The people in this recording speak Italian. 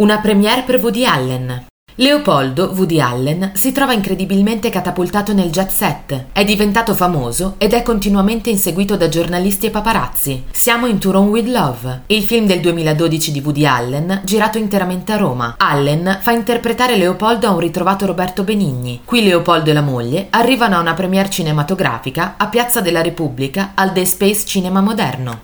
Una premiere per Woody Allen. Leopoldo, Woody Allen, si trova incredibilmente catapultato nel jet set, è diventato famoso ed è continuamente inseguito da giornalisti e paparazzi. Siamo in Tour on with Love, il film del 2012 di Woody Allen, girato interamente a Roma. Allen fa interpretare Leopoldo a un ritrovato Roberto Benigni. Qui Leopoldo e la moglie arrivano a una premiere cinematografica a Piazza della Repubblica al The Space Cinema Moderno.